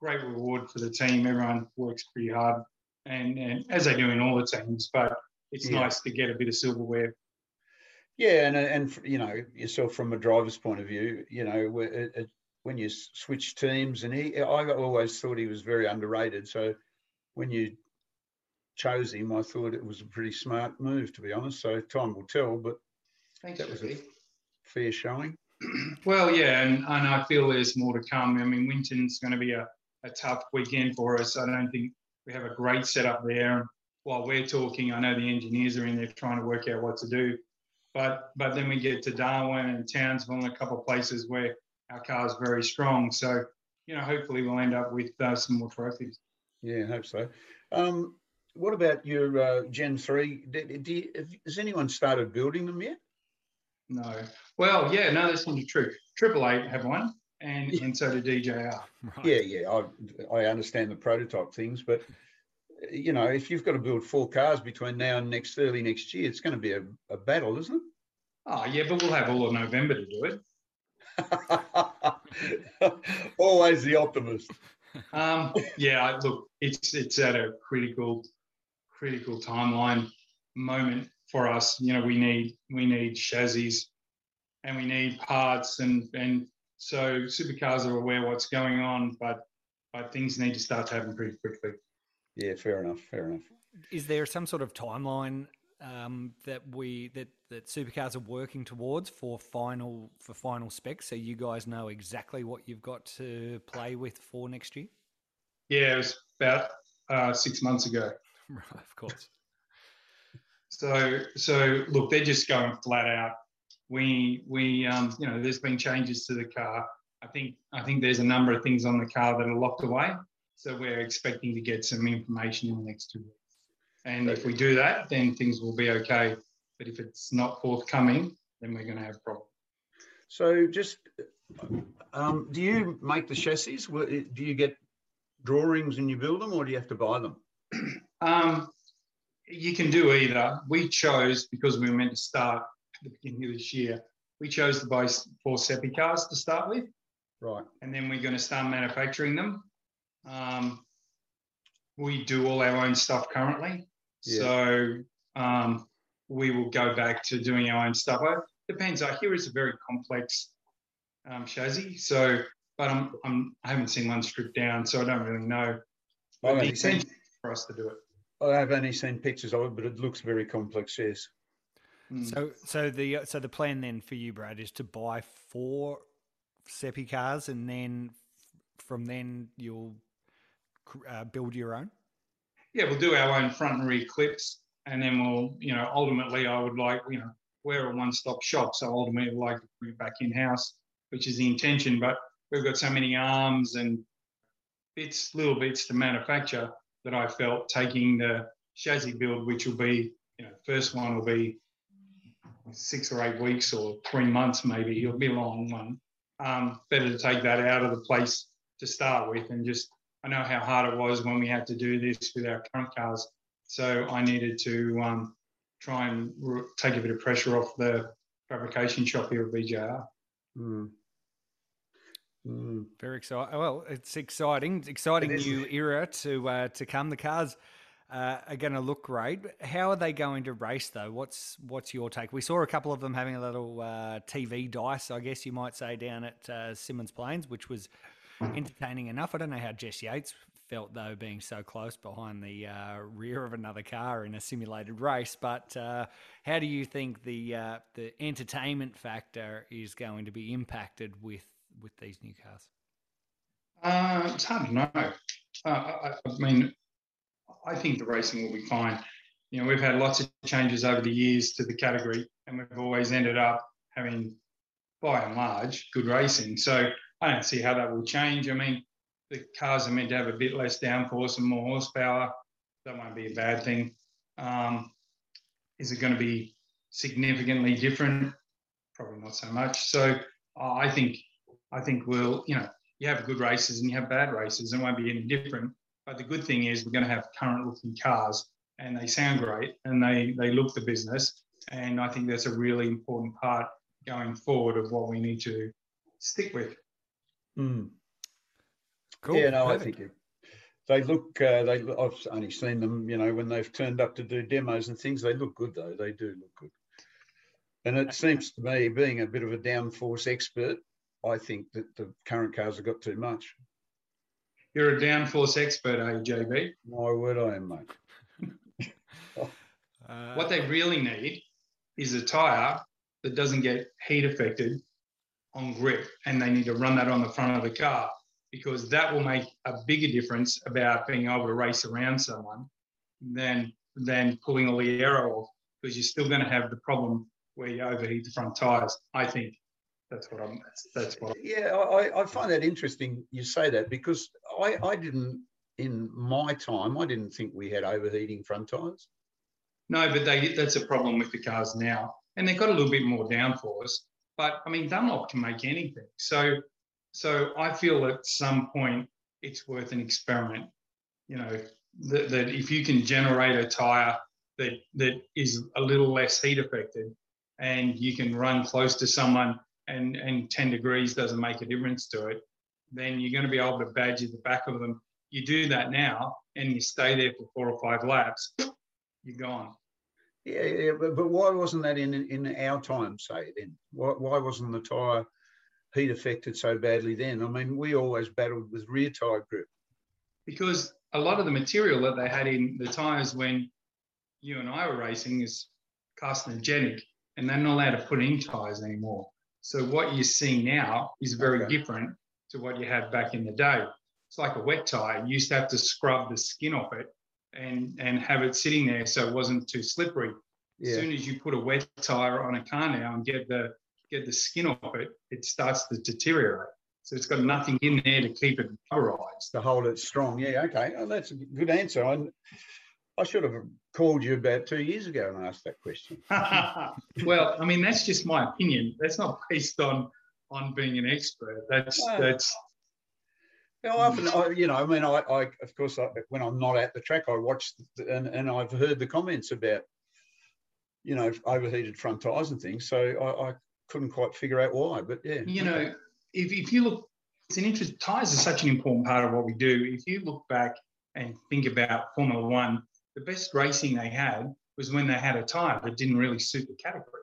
great reward for the team. Everyone works pretty hard, and, and as they do in all the teams. But it's yeah. nice to get a bit of silverware yeah, and and you know yourself from a driver's point of view, you know it, it, when you switch teams, and he, I always thought he was very underrated. So when you chose him, I thought it was a pretty smart move, to be honest. So time will tell, but Thanks, that was a fair showing. Well, yeah, and, and I feel there's more to come. I mean, Winton's going to be a, a tough weekend for us. I don't think we have a great setup there. While we're talking, I know the engineers are in there trying to work out what to do. But but then we get to Darwin and Townsville and a couple of places where our car is very strong. So you know, hopefully we'll end up with uh, some more trophies. Yeah, I hope so. Um, what about your uh, Gen three? Do, has anyone started building them yet? No. Well, yeah, no, that's not true. Triple Eight have one, and and so did DJR. Right. Yeah, yeah, I I understand the prototype things, but you know, if you've got to build four cars between now and next early next year, it's going to be a, a battle, isn't it? Oh yeah, but we'll have all of November to do it. Always the optimist. Um, yeah, look, it's it's at a critical critical timeline moment for us. You know, we need we need chassis and we need parts and and so supercars are aware what's going on, but but things need to start to happen pretty quickly. Yeah, fair enough. Fair enough. Is there some sort of timeline um, that we that that supercars are working towards for final for final specs, so you guys know exactly what you've got to play with for next year? Yeah, it was about uh, six months ago. Right, of course. so so look, they're just going flat out. We we um, you know there's been changes to the car. I think I think there's a number of things on the car that are locked away. So we're expecting to get some information in the next two weeks. And if we do that, then things will be okay. But if it's not forthcoming, then we're going to have problems. So just, um, do you make the chassis? Do you get drawings and you build them or do you have to buy them? Um, you can do either. We chose, because we were meant to start the beginning of this year, we chose to buy four Seppi cars to start with. Right. And then we're going to start manufacturing them. Um, we do all our own stuff currently. Yeah. So um, we will go back to doing our own stuff. It depends. I hear it's a very complex um, chassis. So, but I'm, I'm, I haven't seen one stripped down, so I don't really know. But the for us to do it. I've only seen pictures of it, but it looks very complex. Yes. Hmm. So, so the so the plan then for you, Brad, is to buy four Seppi cars, and then from then you'll uh, build your own? Yeah, we'll do our own front and rear clips, and then we'll, you know, ultimately, I would like, you know, we're a one-stop shop, so ultimately, I'd like to bring it back in-house, which is the intention. But we've got so many arms and bits, little bits to manufacture that I felt taking the chassis build, which will be, you know, first one will be six or eight weeks or three months, maybe. It'll be a long one. Um, better to take that out of the place to start with and just I know how hard it was when we had to do this with our current cars. So I needed to um, try and re- take a bit of pressure off the fabrication shop here at BJR. Mm. Mm. Very exciting. Well, it's exciting. exciting it new era to uh, to come. The cars uh, are going to look great. How are they going to race though? What's what's your take? We saw a couple of them having a little uh, TV dice, I guess you might say, down at uh, Symmons Plains, which was entertaining enough. I don't know how Jess Yates felt though being so close behind the uh, rear of another car in a simulated race. But uh, how do you think the uh, the entertainment factor is going to be impacted with with these new cars? It's hard to know. I, I, mean, I think the racing will be fine. You know, we've had lots of changes over the years to the category, and we've always ended up having, by and large, good racing. So I don't see how that will change. I mean, the cars are meant to have a bit less downforce and more horsepower. That won't be a bad thing. Um, is it going to be significantly different? Probably not so much. So I think I think we'll you know you have good races and you have bad races and it won't be any different. But the good thing is we're going to have current looking cars and they sound great and they they look the business. And I think that's a really important part going forward of what we need to stick with. Mm. Cool. Yeah, no, Perfect. I think it, they look. Uh, they I've only seen them, you know, when they've turned up to do demos and things. They look good though. They do look good. And it seems to me, being a bit of a downforce expert, I think that the current cars have got too much. You're a downforce expert, are you, JB? My word, I am, mate. uh, what they really need is a tyre that doesn't get heat affected on grip, and they need to run that on the front of the car because that will make a bigger difference about being able to race around someone than than pulling all the air off because you're still going to have the problem where you overheat the front tires. I think that's what I'm. That's, that's what. I'm, yeah, I, I find that interesting. You say that because I I didn't in my time I didn't think we had overheating front tires. No, but they that's a problem with the cars now, and they've got a little bit more downforce. But I mean, Dunlop can make anything. So so I feel at some point it's worth an experiment. You know, that, that if you can generate a tire that that is a little less heat affected, and you can run close to someone, and and 10 degrees doesn't make a difference to it, then you're going to be able to badger the back of them. You do that now, and you stay there for four or five laps, you're gone. Yeah, yeah but, but why wasn't that in in our time? Say then, why, why wasn't the tire heat affected so badly then? I mean, we always battled with rear tyre grip. Because a lot of the material that they had in the tyres when you and I were racing is carcinogenic and they're not allowed to put in tyres anymore. So what you see now is very okay. different to what you had back in the day. It's like a wet tyre. You used to have to scrub the skin off it and, and have it sitting there so it wasn't too slippery. Yeah. As soon as you put a wet tyre on a car now and get the get the skin off it, it starts to deteriorate. So it's got nothing in there to keep it rubberized. To hold it strong. Yeah, okay. Oh, that's a good answer. I, I should have called you about two years ago and asked that question. well, I mean, that's just my opinion. That's not based on on being an expert. That's that's. You know, often, I, you know, I mean, I, I of course, I, when I'm not at the track, I watch the, and, and I've heard the comments about, you know, overheated front tires and things. So I, I couldn't quite figure out why, but yeah. You know, if, if you look, it's an interest, tyres are such an important part of what we do. If you look back and think about Formula One, the best racing they had was when they had a tyre that didn't really suit the category.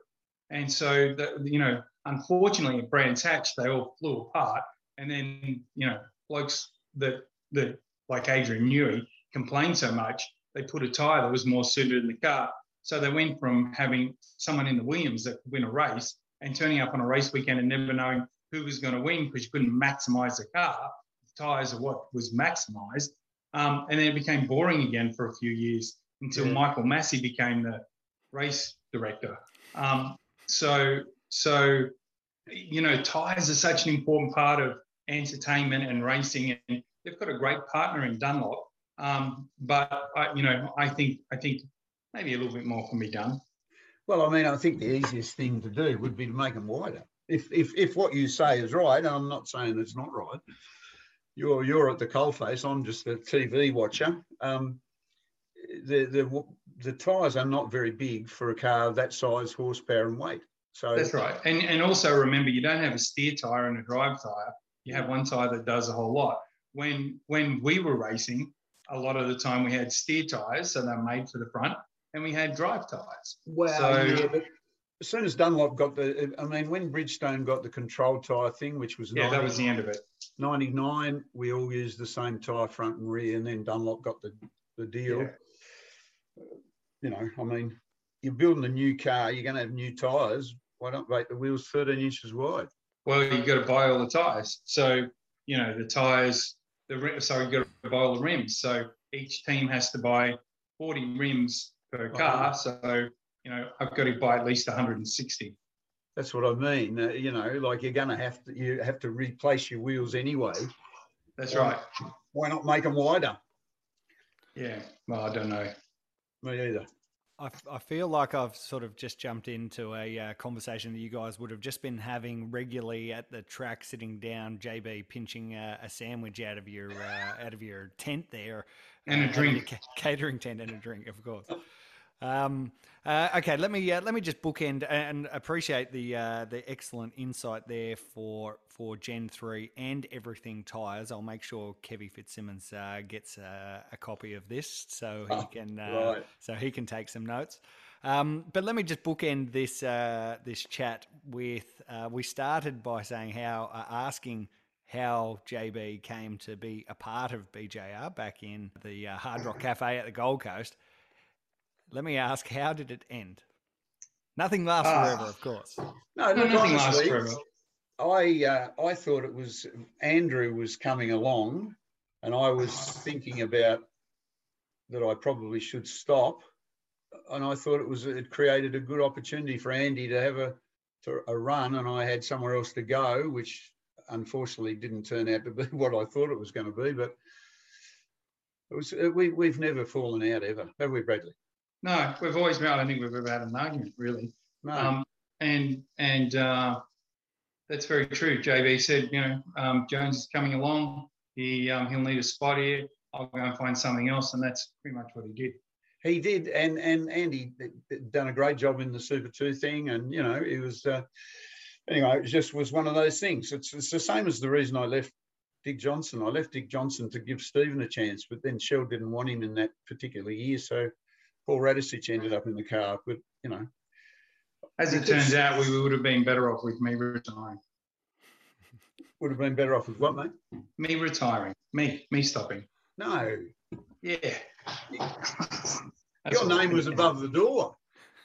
And so, the, you know, unfortunately at Brands Hatch, they all flew apart. And then, you know, blokes that, that like Adrian Newey complained so much, they put a tyre that was more suited in the car. So they went from having someone in the Williams that could win a race and turning up on a race weekend and never knowing who was going to win because you couldn't maximize the car. The tyres are what was maximized. Um, and then it became boring again for a few years until yeah. Michael Masi became the race director. Um, so, so you know, tyres are such an important part of entertainment and racing, and they've got a great partner in Dunlop. Um, but I, you know, I think I think maybe a little bit more can be done. Well, I mean, I think the easiest thing to do would be to make them wider. If if if what you say is right, and I'm not saying it's not right, you're you're at the coalface. I'm just a TV watcher. Um, the the the tyres are not very big for a car that size, horsepower, and weight. So that's right. And and also remember, you don't have a steer tyre and a drive tyre. You have one tyre that does a whole lot. When when we were racing, a lot of the time we had steer tyres, so they're made for the front, and we had drive tyres. Well, so, yeah, but as soon as Dunlop got the, I mean, when Bridgestone got the control tyre thing, which was Yeah, 90, that was the end of it. 99, we all used the same tyre front and rear, and then Dunlop got the, the deal. Yeah. You know, I mean, you're building a new car, you're going to have new tyres. Why don't make the wheels 13 inches wide? Well, you've got to buy all the tires. So you know the tires, the so you've got to buy all the rims. So each team has to buy 40 rims per car. So you know I've got to buy at least 160. That's what I mean. Uh, you know, like you're going to have to, you have to replace your wheels anyway. That's Yeah. right. Why not make them wider? Yeah. Well, I don't know. Me either. I, I feel like I've sort of just jumped into a uh, conversation that you guys would have just been having regularly at the track, sitting down, JB pinching uh, a sandwich out of your uh, out of your tent there, And a uh, out drink. ca- catering tent and a drink, of course. Um, uh, okay, let me uh, let me just bookend and appreciate the uh, the excellent insight there for for Gen three and everything tires. I'll make sure Kevy Fitzsimmons uh, gets a copy of this so he Oh, can uh, right. so he can take some notes. Um, but let me just bookend this uh, this chat with uh, we started by saying how uh, asking how JB came to be a part of BJR back in the uh, Hard Rock Cafe at the Gold Coast. Let me ask, how did it end? Nothing lasts Ah. forever, of course. No, No, look, nothing lasts forever. I uh, I thought it was Andrew was coming along, and I was thinking about that I probably should stop, and I thought it was it created a good opportunity for Andy to have a to a run, and I had somewhere else to go, which unfortunately didn't turn out to be what I thought it was going to be. But it was uh, we we've never fallen out ever, have we, Bradley? No, we've always been. I don't think we've ever had an argument really. No. Um, and and uh, that's very true. JB said, you know, um, Jones is coming along. He um, he'll need a spot here. I'll go and find something else, and that's pretty much what he did. He did, and and Andy done a great job in the Super Two thing, and you know it was. Uh, anyway, it just was one of those things. It's it's the same as the reason I left Dick Johnson. I left Dick Johnson to give Steven a chance, but then Shell didn't want him in that particular year, so Paul Radisich ended up in the car. But you know, As it turns out, we would have been better off with me retiring. would have been better off with what, mate? Me retiring. Me me stopping. No, Yeah. Your name was above the door.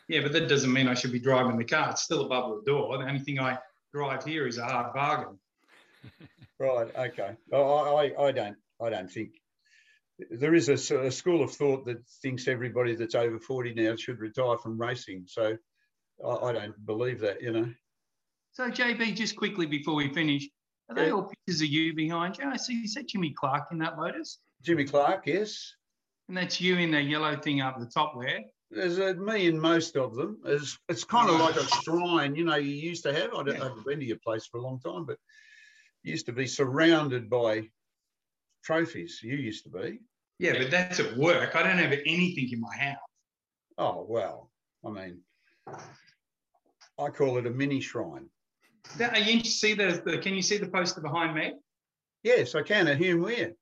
Yeah, but that doesn't mean I should be driving the car. It's still above the door. The only thing I drive here is a hard bargain. Right. Okay. I, I, I don't. I don't think there is a, a school of thought that thinks everybody that's over forty now should retire from racing. So I, I don't believe that. You know. So JB, just quickly before we finish, are they Yeah. all pictures of you behind you? I see you said Jimmy Clark in that Lotus, Jimmy Clark, yes. and that's you in the yellow thing up the top there. There's a, me in most of them. It's, it's kind of like a shrine, you know, you used to have. I, don't, I haven't been to your place for a long time, but used to be surrounded by trophies. You used to be. Yeah, but that's at work. I don't have anything in my house. Oh, well, I mean, I call it a mini shrine. That- Are you see the, the? Can you see the poster behind me? Yes, I can at Hume Weir.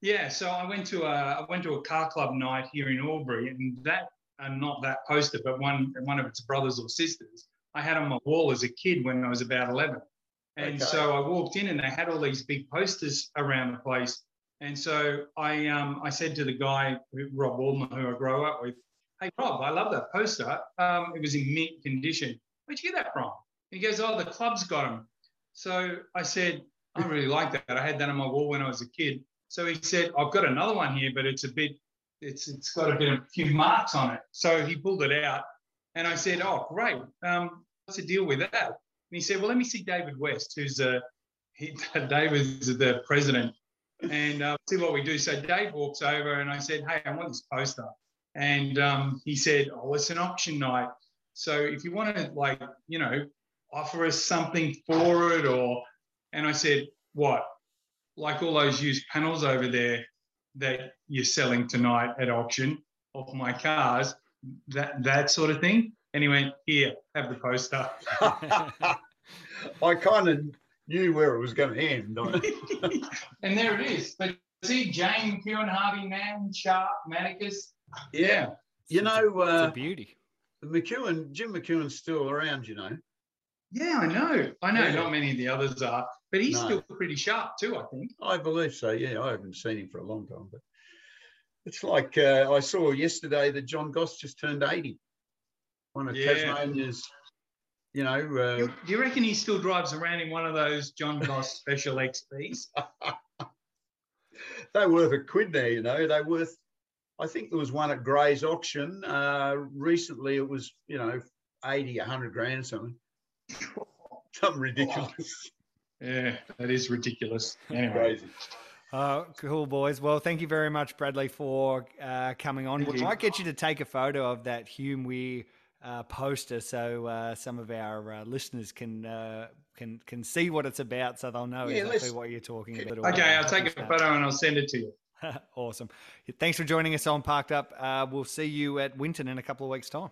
Yeah. So I went to a I went to a car club night here in Albury, and that and not that poster, but one one of its brothers or sisters, I had on my wall as a kid when I was about eleven. And Okay. so I walked in, and they had all these big posters around the place. And so I um, I said to the guy, Rob Waldman, who I grew up with, "Hey Rob, I love that poster. Um, it was in mint condition. Where'd you get that from?" He goes, "Oh, the club's got them." So I said, "I really like that. I had that on my wall when I was a kid." So he said, "I've got another one here, but it's a bit, it's it's got a bit of a few marks on it." So he pulled it out, and I said, "Oh, great. Um, what's the deal with that?" And he said, "Well, let me see David West, who's a he, David's the president, and uh, see what we do." So Dave walks over, and I said, "Hey, I want this poster," and um, he said, "Oh, it's an auction night, so if you want to, like, you know, offer us something for it, or," and I said, "What?" Like all those used panels over there that you're selling tonight at auction of my cars, that that sort of thing. And he went, "Here, have the poster." I kind of knew where it was going to end. and there it is. But see, Jane, Kieran Harvey, Man, Sharp, Manicus. Yeah. you know, it's uh, a beauty. McEwen, Jim McEwen's still around, you know. Yeah, I know. I know. Yeah. Not many of the others are, but he's No. still pretty sharp too. I think. I believe so. Yeah, I haven't seen him for a long time, but it's like uh, I saw yesterday that John Goss just turned 80. One of Yeah. Tasmania's, you know, uh, You, do you reckon he still drives around in one of those John Goss special XPs? they're worth a quid now, you know. They're worth, I think there was one at Gray's auction. Uh, recently it was, you know, 80, 100 grand or something. Something ridiculous. Yeah, that is ridiculous. Anyway, Crazy. Oh, cool, boys. Well, thank you very much, Bradley, for uh, coming on. Thank We you. might get you to take a photo of that Hume We uh, poster so uh, some of our uh, listeners can uh, can can see what it's about, so they'll know Yeah, exactly what you're talking about. okay, I'll take a photo and I'll send it to you. awesome. Thanks for joining us on Parked Up. Uh, we'll see you at Winton in a couple of weeks' time.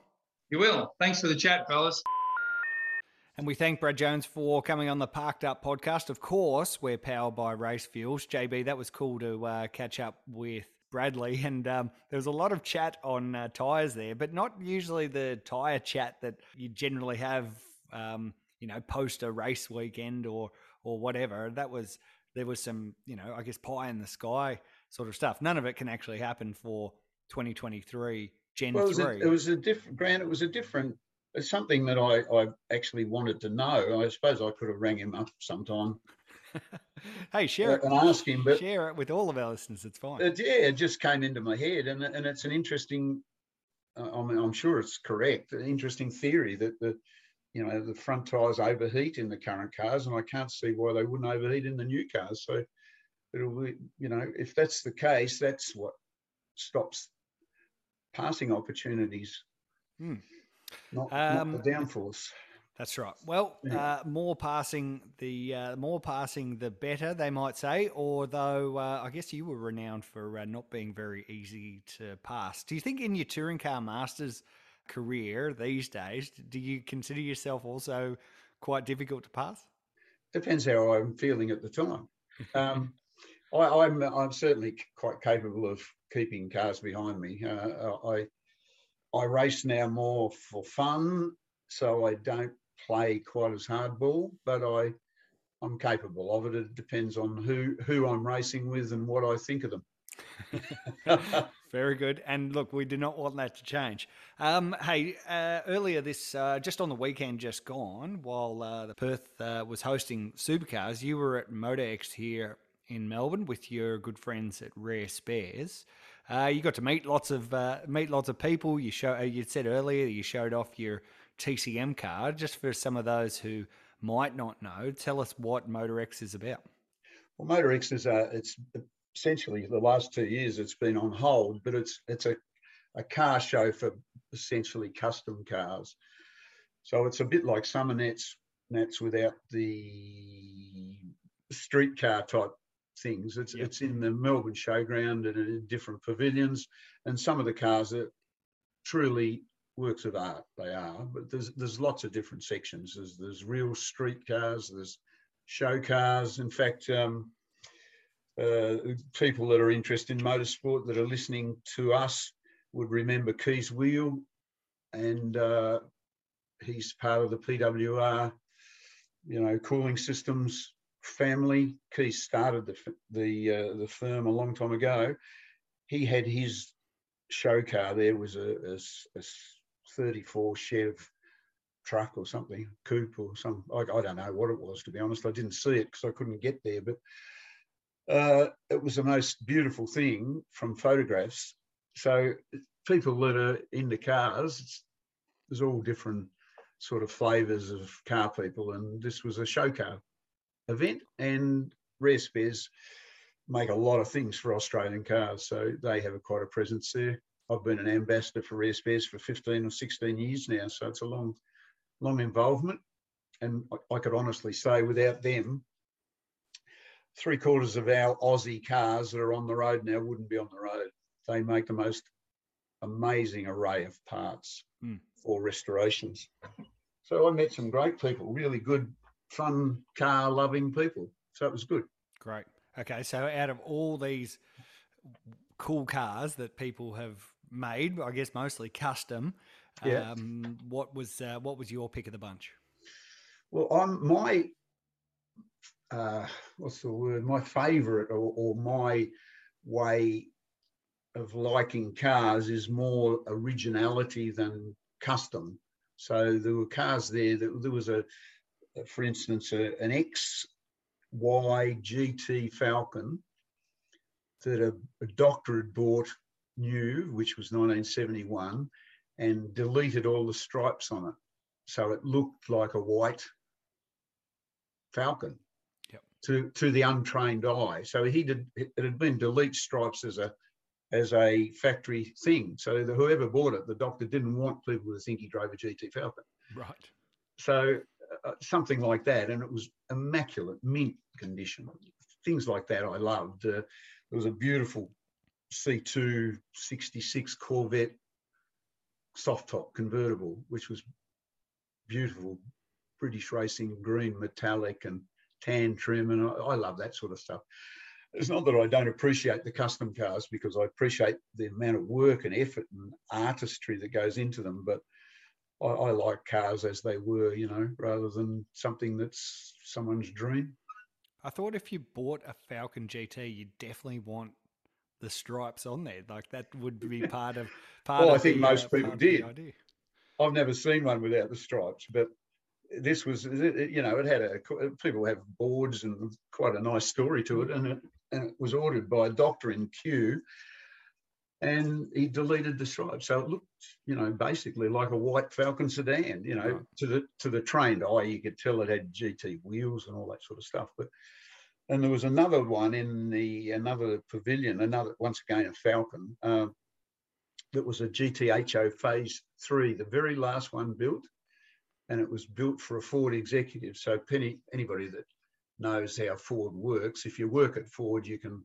You will. Thanks for the chat, fellas. And we thank Brad Jones for coming on the Parked Up podcast. Of course, we're powered by Race Fuels. JB, that was cool to uh, catch up with Bradley. And um, there was a lot of chat on uh, tyres there, but not usually the tyre chat that you generally have, um, you know, post a race weekend or or whatever. That was there was some, you know, I guess pie in the sky sort of stuff. None of it can actually happen for 2023 Gen Well, it was, 3. a, it was a different, Grant, it was a different, it's something that I, I actually wanted to know. I suppose I could have rang him up sometime hey, share it. and asked him, but Share it with all of our listeners. It's fine. it, yeah, it just came into my head, and and it's an interesting. Uh, I mean, I'm sure it's correct. An interesting theory that the, you know, the front tires overheat in the current cars, and I can't see why they wouldn't overheat in the new cars. So, it'll be, you know, if that's the case, that's what stops passing opportunities, Hmm. not, Um, not the downforce. That's right. Well, uh, more passing, the uh, more passing, the better they might say. Although uh, I guess you were renowned for uh, not being very easy to pass. Do you think in your touring car masters career these days, do you consider yourself also quite difficult to pass? depends how I'm feeling at the time. Um, I, I'm I'm certainly quite capable of keeping cars behind me. Uh, I I race now more for fun, so I don't play quite as hardball, but I I'm capable of it. It depends on who who I'm racing with and what I think of them. Very good. And look, we do not want that to change. Um, hey, uh, earlier this, uh, just on the weekend just gone, while uh, the Perth uh, was hosting supercars, you were at MotorEx here in Melbourne with your good friends at Rare Spares. Uh, you got to meet lots of uh, meet lots of people. You show you said earlier you showed off your TCM car. Just for some of those who might not know, tell us what MotorEx is about. Well, MotorEx is a, it's essentially the last two years it's been on hold, but it's it's a, a car show for essentially custom cars. So it's a bit like Summernats Nets without the street car type things. It's Yep. it's in the Melbourne Showground and in different pavilions, and some of the cars are truly works of art. They are, but there's there's lots of different sections. There's there's real street cars. There's show cars. In fact, um, uh, people that are interested in motorsport that are listening to us would remember Kees Weel, and uh, he's part of the PWR, you know, cooling systems family. Keys started the the uh, the firm a long time ago. He had his show car. There was a, a a 34 Chev truck or something, coupe or some. I, I don't know what it was to be honest. I didn't see it because I couldn't get there, but uh, it was the most beautiful thing from photographs. So people that are into cars, there's all different sort of flavors of car people, and this was a show car event. And Rare Spares make a lot of things for Australian cars, so they have a, quite a presence there. I've been an ambassador for Rare Spares for 15 or 16 years now, so it's a long, long involvement. And I, I could honestly say, without them, three quarters of our Aussie cars that are on the road now wouldn't be on the road. They make the most amazing array of parts Mm. for restorations. So I met some great people, really good, fun car loving people. So it was good. Great. Okay, so out of all these cool cars that people have made, I guess mostly custom, Yeah. Um, what was uh, what was your pick of the bunch? Well, I'm my uh, what's the word? My favourite or, or my way of liking cars is more originality than custom. So there were cars there. That, there was a, for instance, a, an XY GT Falcon that a, a doctor had bought new, which was 1971, and deleted all the stripes on it. So it looked like a white falcon Yep. to, to the untrained eye. So he did, it had been delete stripes as a, as a factory thing. So the, whoever bought it, the doctor didn't want people to think he drove a GT Falcon. Right. So uh, something like that, and it was immaculate, mint condition. Things like that I loved. Uh, there was a beautiful C2 66 Corvette soft top convertible, which was beautiful, British racing green metallic and tan trim, and I, I love that sort of stuff. It's not that I don't appreciate the custom cars because I appreciate the amount of work and effort and artistry that goes into them, but I, I like cars as they were, you know, rather than something that's someone's dream. I thought if you bought a Falcon GT, you'd definitely want the stripes on there. Like that would be part of part. Well, I think the, most uh, people of did. I've never seen one without the stripes, but this was, you know, it had a people have boards and quite a nice story to it, and it and it was ordered by a doctor in Kew, and he deleted the stripes, so it looked, you know, basically like a white Falcon sedan. You know, Right. to the to the trained eye, you could tell it had GT wheels and all that sort of stuff, but. And there was another one in the another pavilion, another once again a Falcon, um, that was a GTHO Phase Three, the very last one built, and it was built for a Ford executive. So penny anybody that knows how Ford works, if you work at Ford, you can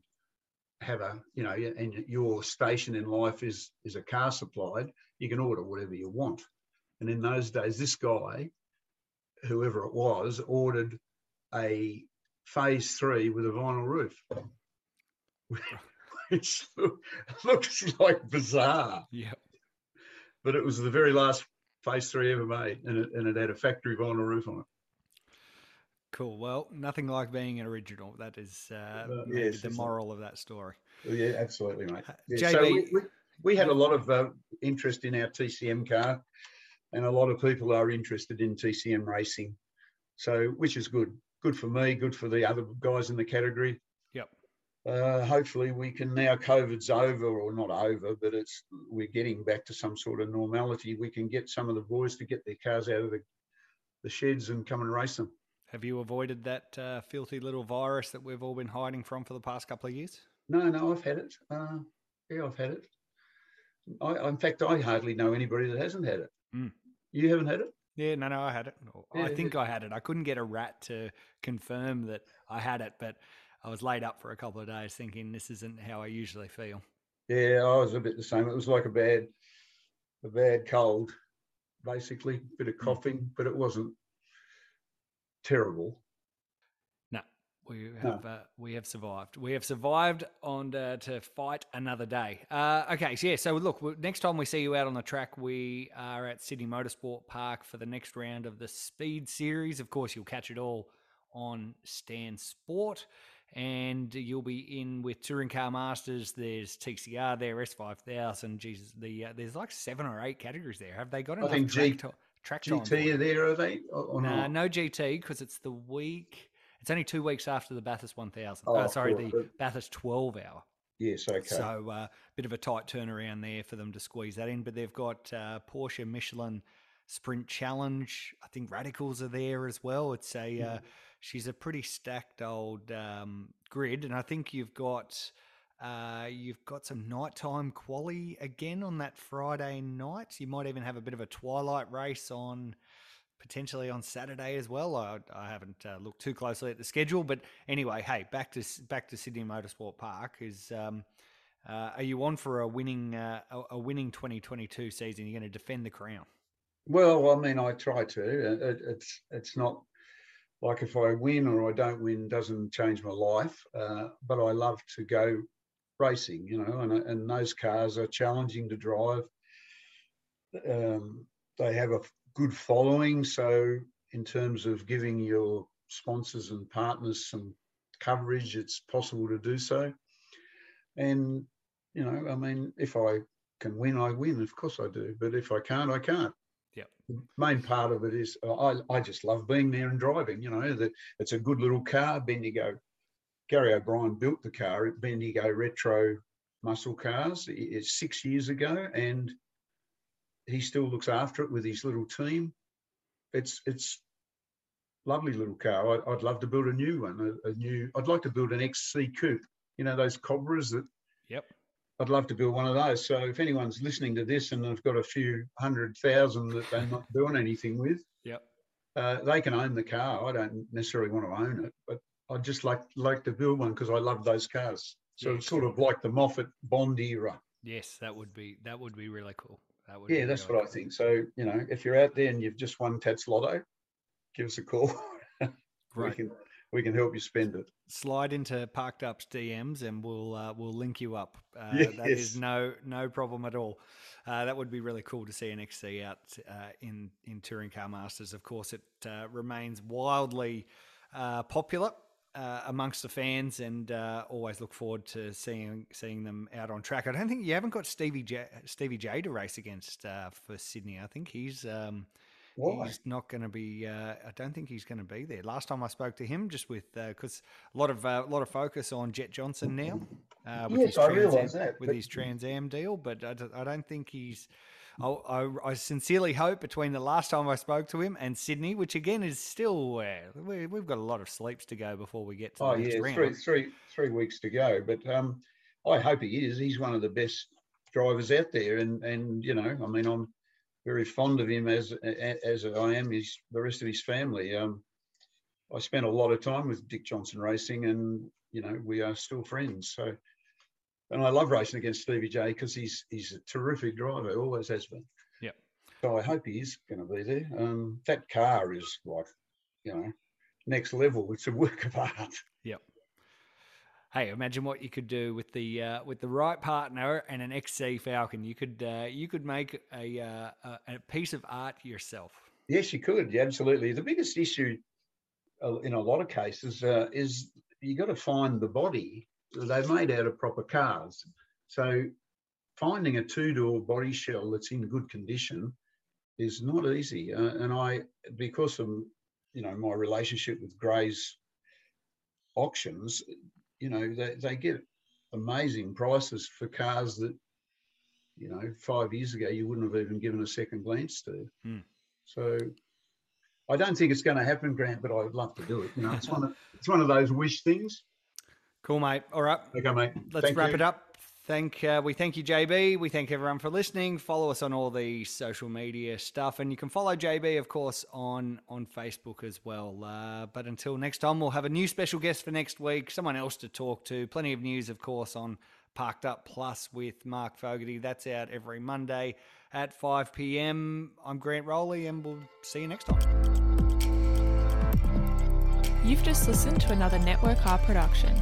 have a you know, and your station in life is is a car supplied. You can order whatever you want, and in those days, this guy, whoever it was, ordered a Phase Three with a vinyl roof. Which looks like bizarre Yeah. but it was the very last phase three ever made, and it, and it had a factory vinyl roof on it. Cool. Well, nothing like being an original. That is uh, Uh, yes, the moral of that story. Yeah, absolutely, mate. Uh, Yeah, so we, we, we had a lot of uh, interest in our TCM car, and a lot of people are interested in TCM racing. So, which is good. Good for me. Good for the other guys in the category. Yep. Uh, hopefully, we can now. COVID's over, or not over, but it's we're getting back to some sort of normality. We can get some of the boys to get their cars out of the, the sheds and come and race them. Have you avoided that uh, filthy little virus that we've all been hiding from for the past couple of years? No, no, I've had it. Uh, yeah, I've had it. I, in fact, I hardly know anybody that hasn't had it. Mm. You haven't had it? Yeah, no, no, I had it. I think I had it. I couldn't get a rat to confirm that I had it, but I was laid up for a couple of days thinking this isn't how I usually feel. Yeah, I was a bit the same. It was like a bad, a bad cold, basically, bit of hmm. coughing, but it wasn't terrible. No, we have uh, we have survived. We have survived on uh, to fight another day. Uh, okay, so yeah. So look, next time we see you out on the track, we are at Sydney Motorsport Park for the next round of the Speed Series. Of course, you'll catch it all on Stan Sport. And you'll be in with Touring Car Masters. There's TCR there, S5000. Jesus, the uh, there's like seven or eight categories there. Have they got I enough think track, G- to- track time? GT you? are there, are they? Or, or Nah, no GT because it's the week. It's only two weeks after the Bathurst 1000. Oh, uh, sorry, cool. the Bathurst 12 hour. Yes, okay. So a uh, bit of a tight turnaround there for them to squeeze that in. But they've got uh, Porsche Michelin Sprint Challenge. I think Radicals are there as well. It's a uh, she's a pretty stacked old um, grid, and I think you've got. Uh, you've got some nighttime quali again on that Friday night. You might even have a bit of a twilight race on potentially on Saturday as well. I, I haven't uh, looked too closely at the schedule, but anyway, hey, back to back to Sydney Motorsport Park is. Um, uh, are you on for a winning uh, a, winning 2022 season? You're going to defend the crown. Well, I mean, I try to. It, it's it's not like if I win or I don't win doesn't change my life. Uh, but I love to go racing, you know, and and those cars are challenging to drive. um, they have a good following. So, in terms of giving your sponsors and partners some coverage, it's possible to do so. And, you know, I mean, if I can win, I win. Of course I do. But if I can't, I can't. Yeah. The main part of it is uh, I, I just love being there and driving. You know, that it's a good little car. Bendigo, Gary O'Brien built the car at Bendigo Retro Muscle Cars. It's six years ago, and he still looks after it with his little team. It's it's lovely little car. I, would love to build a new one, a, a, new. I'd like to build an XC coupe. You know those Cobras that. Yep. I'd love to build one of those. So if anyone's listening to this and they've got a few hundred thousand that they're not doing anything with, yep. Uh, they can own the car. I don't necessarily want to own it, but I'd just like like to build one because I love those cars. So yeah, it's sort of like the Moffat Bond era. Yes, that would be that would be really cool. That would yeah, that's what. I think. So you know, if you're out there and you've just won Tattslotto, give us a call. we can we can help you spend it. Slide into Parked Up's DMs and we'll uh, we'll link you up. Uh, yes. That is no no problem at all. Uh, that would be really cool to see an XC out uh, in in Touring Car Masters. Of course, it uh, remains wildly uh, popular uh, amongst the fans, and uh, always look forward to seeing seeing them out on track. I don't think you haven't got Stevie J, Stevie J to race against uh, for Sydney. I think he's um, he's not going to be. Uh, I don't think he's going to be there. Last time I spoke to him, just with because uh, a lot of a lot of focus on Jett Johnson now. with yes, his I realise that with his Trans Am deal, but I, I don't think he's I, I, sincerely hope between the last time I spoke to him and Sydney, which again is still uh, we, have got a lot of sleeps to go before we get to oh, yeah, round. Three, three, three weeks to go. But um, I hope he is. He's one of the best drivers out there, and and you know, I mean, I'm very fond of him as as I am his the rest of his family. Um, I spent a lot of time with Dick Johnson Racing, and you know, we are still friends. So and I love racing against Stevie J because he's he's a terrific driver, always has been. Yeah. So I hope he is going to be there. Um, that car is like, you know, next level. It's a work of art. Yep. Hey, imagine what you could do with the uh, with the right partner and an XC Falcon. You could uh, you could make a, uh, a piece of art yourself. Yes, you could. Yeah, absolutely. The biggest issue uh, in a lot of cases uh, is you got to find the body they're made out of proper cars. So finding a two-door body shell that's in good condition is not easy. Uh, and I, because of you know my relationship with Gray's auctions, you know they, they get amazing prices for cars that you know five years ago you wouldn't have even given a second glance to. Mm. So I don't think it's going to happen, Grant, but I'd love to do it. You know, it's one of it's one of those wish things. Cool, mate. All right. Okay, mate. Let's thank wrap you. it up. Thank uh, we thank you, JB. We thank everyone for listening. Follow us on all the social media stuff, and you can follow JB, of course, on on Facebook as well. Uh, but until next time, we'll have a new special guest for next week. Someone else to talk to. Plenty of news, of course, on Parked Up Plus with Mark Fogarty. That's out every Monday at 5 p.m. I'm Grant Rowley, and we'll see you next time. You've just listened to another Network R production.